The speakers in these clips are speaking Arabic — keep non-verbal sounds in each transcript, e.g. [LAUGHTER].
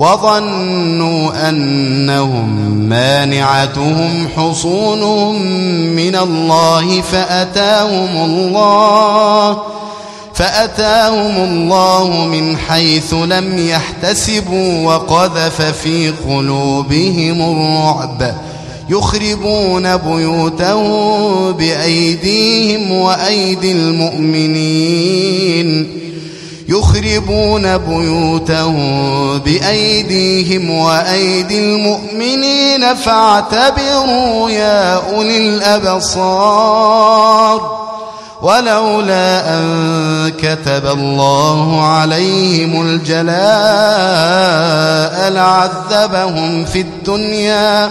وظنوا أنهم مانعتهم حصونهم من الله فأتاهم الله فأتاهم الله من حيث لم يحتسبوا وقذف في قلوبهم الرعب يخربون بيوتهم بأيديهم وأيدي المؤمنين يخربون بيوتهم بأيديهم وأيدي المؤمنين فاعتبروا يا أولي الأبصار ولولا أن كتب الله عليهم الجلاء لعذبهم في الدنيا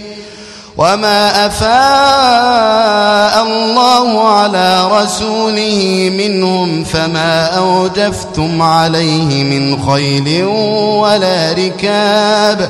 وما أفاء الله على رسوله منهم فما أوجفتم عليه من خيل ولا ركاب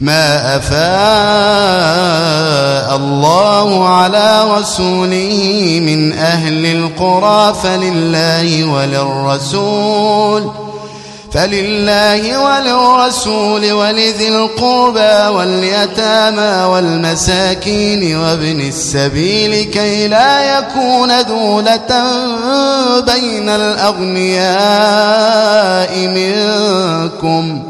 ما أفاء الله على رسوله من أهل القرى فلله وللرسول فلله وللرسول ولذي القربى واليتامى والمساكين وابن السبيل كي لا يكون دولة بين الأغنياء منكم.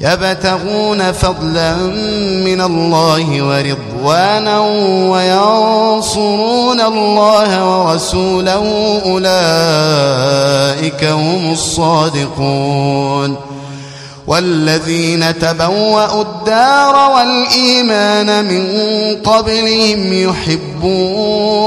يبتغون فضلا من الله ورضوانا وينصرون الله ورسوله أولئك هم الصادقون والذين تبوأوا الدار والإيمان من قبلهم يحبون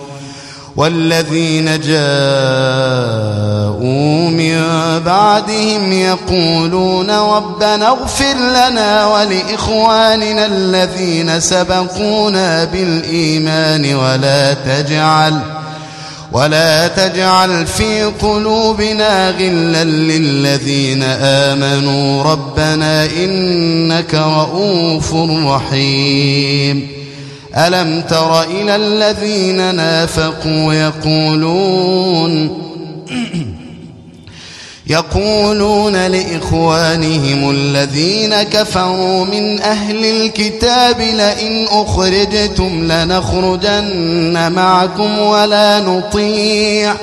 والذين جاءوا من بعدهم يقولون ربنا اغفر لنا ولإخواننا الذين سبقونا بالإيمان ولا تجعل ولا تجعل في قلوبنا غلا للذين آمنوا ربنا إنك رؤوف رحيم ألم تر إلى الذين نافقوا يقولون [CLEARS THROAT] يقولون لإخوانهم الذين كفروا من أهل الكتاب لئن أخرجتم لنخرجن معكم ولا نطيع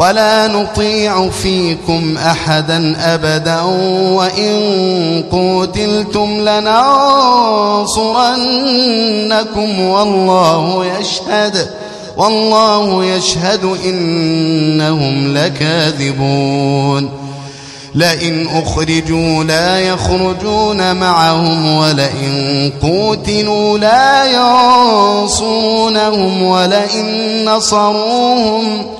ولا نطيع فيكم أحدا أبدا وإن قتلتم لننصرنكم والله يشهد والله يشهد إنهم لكاذبون لئن أخرجوا لا يخرجون معهم ولئن قوتلوا لا ينصرونهم ولئن نصروهم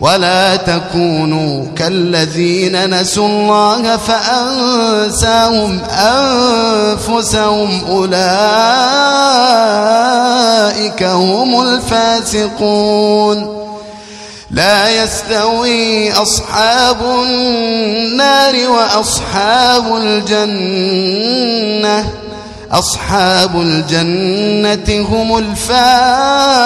ولا تكونوا كالذين نسوا الله فأنساهم أنفسهم أولئك هم الفاسقون لا يستوي أصحاب النار وأصحاب الجنة أصحاب الجنة هم الفائزون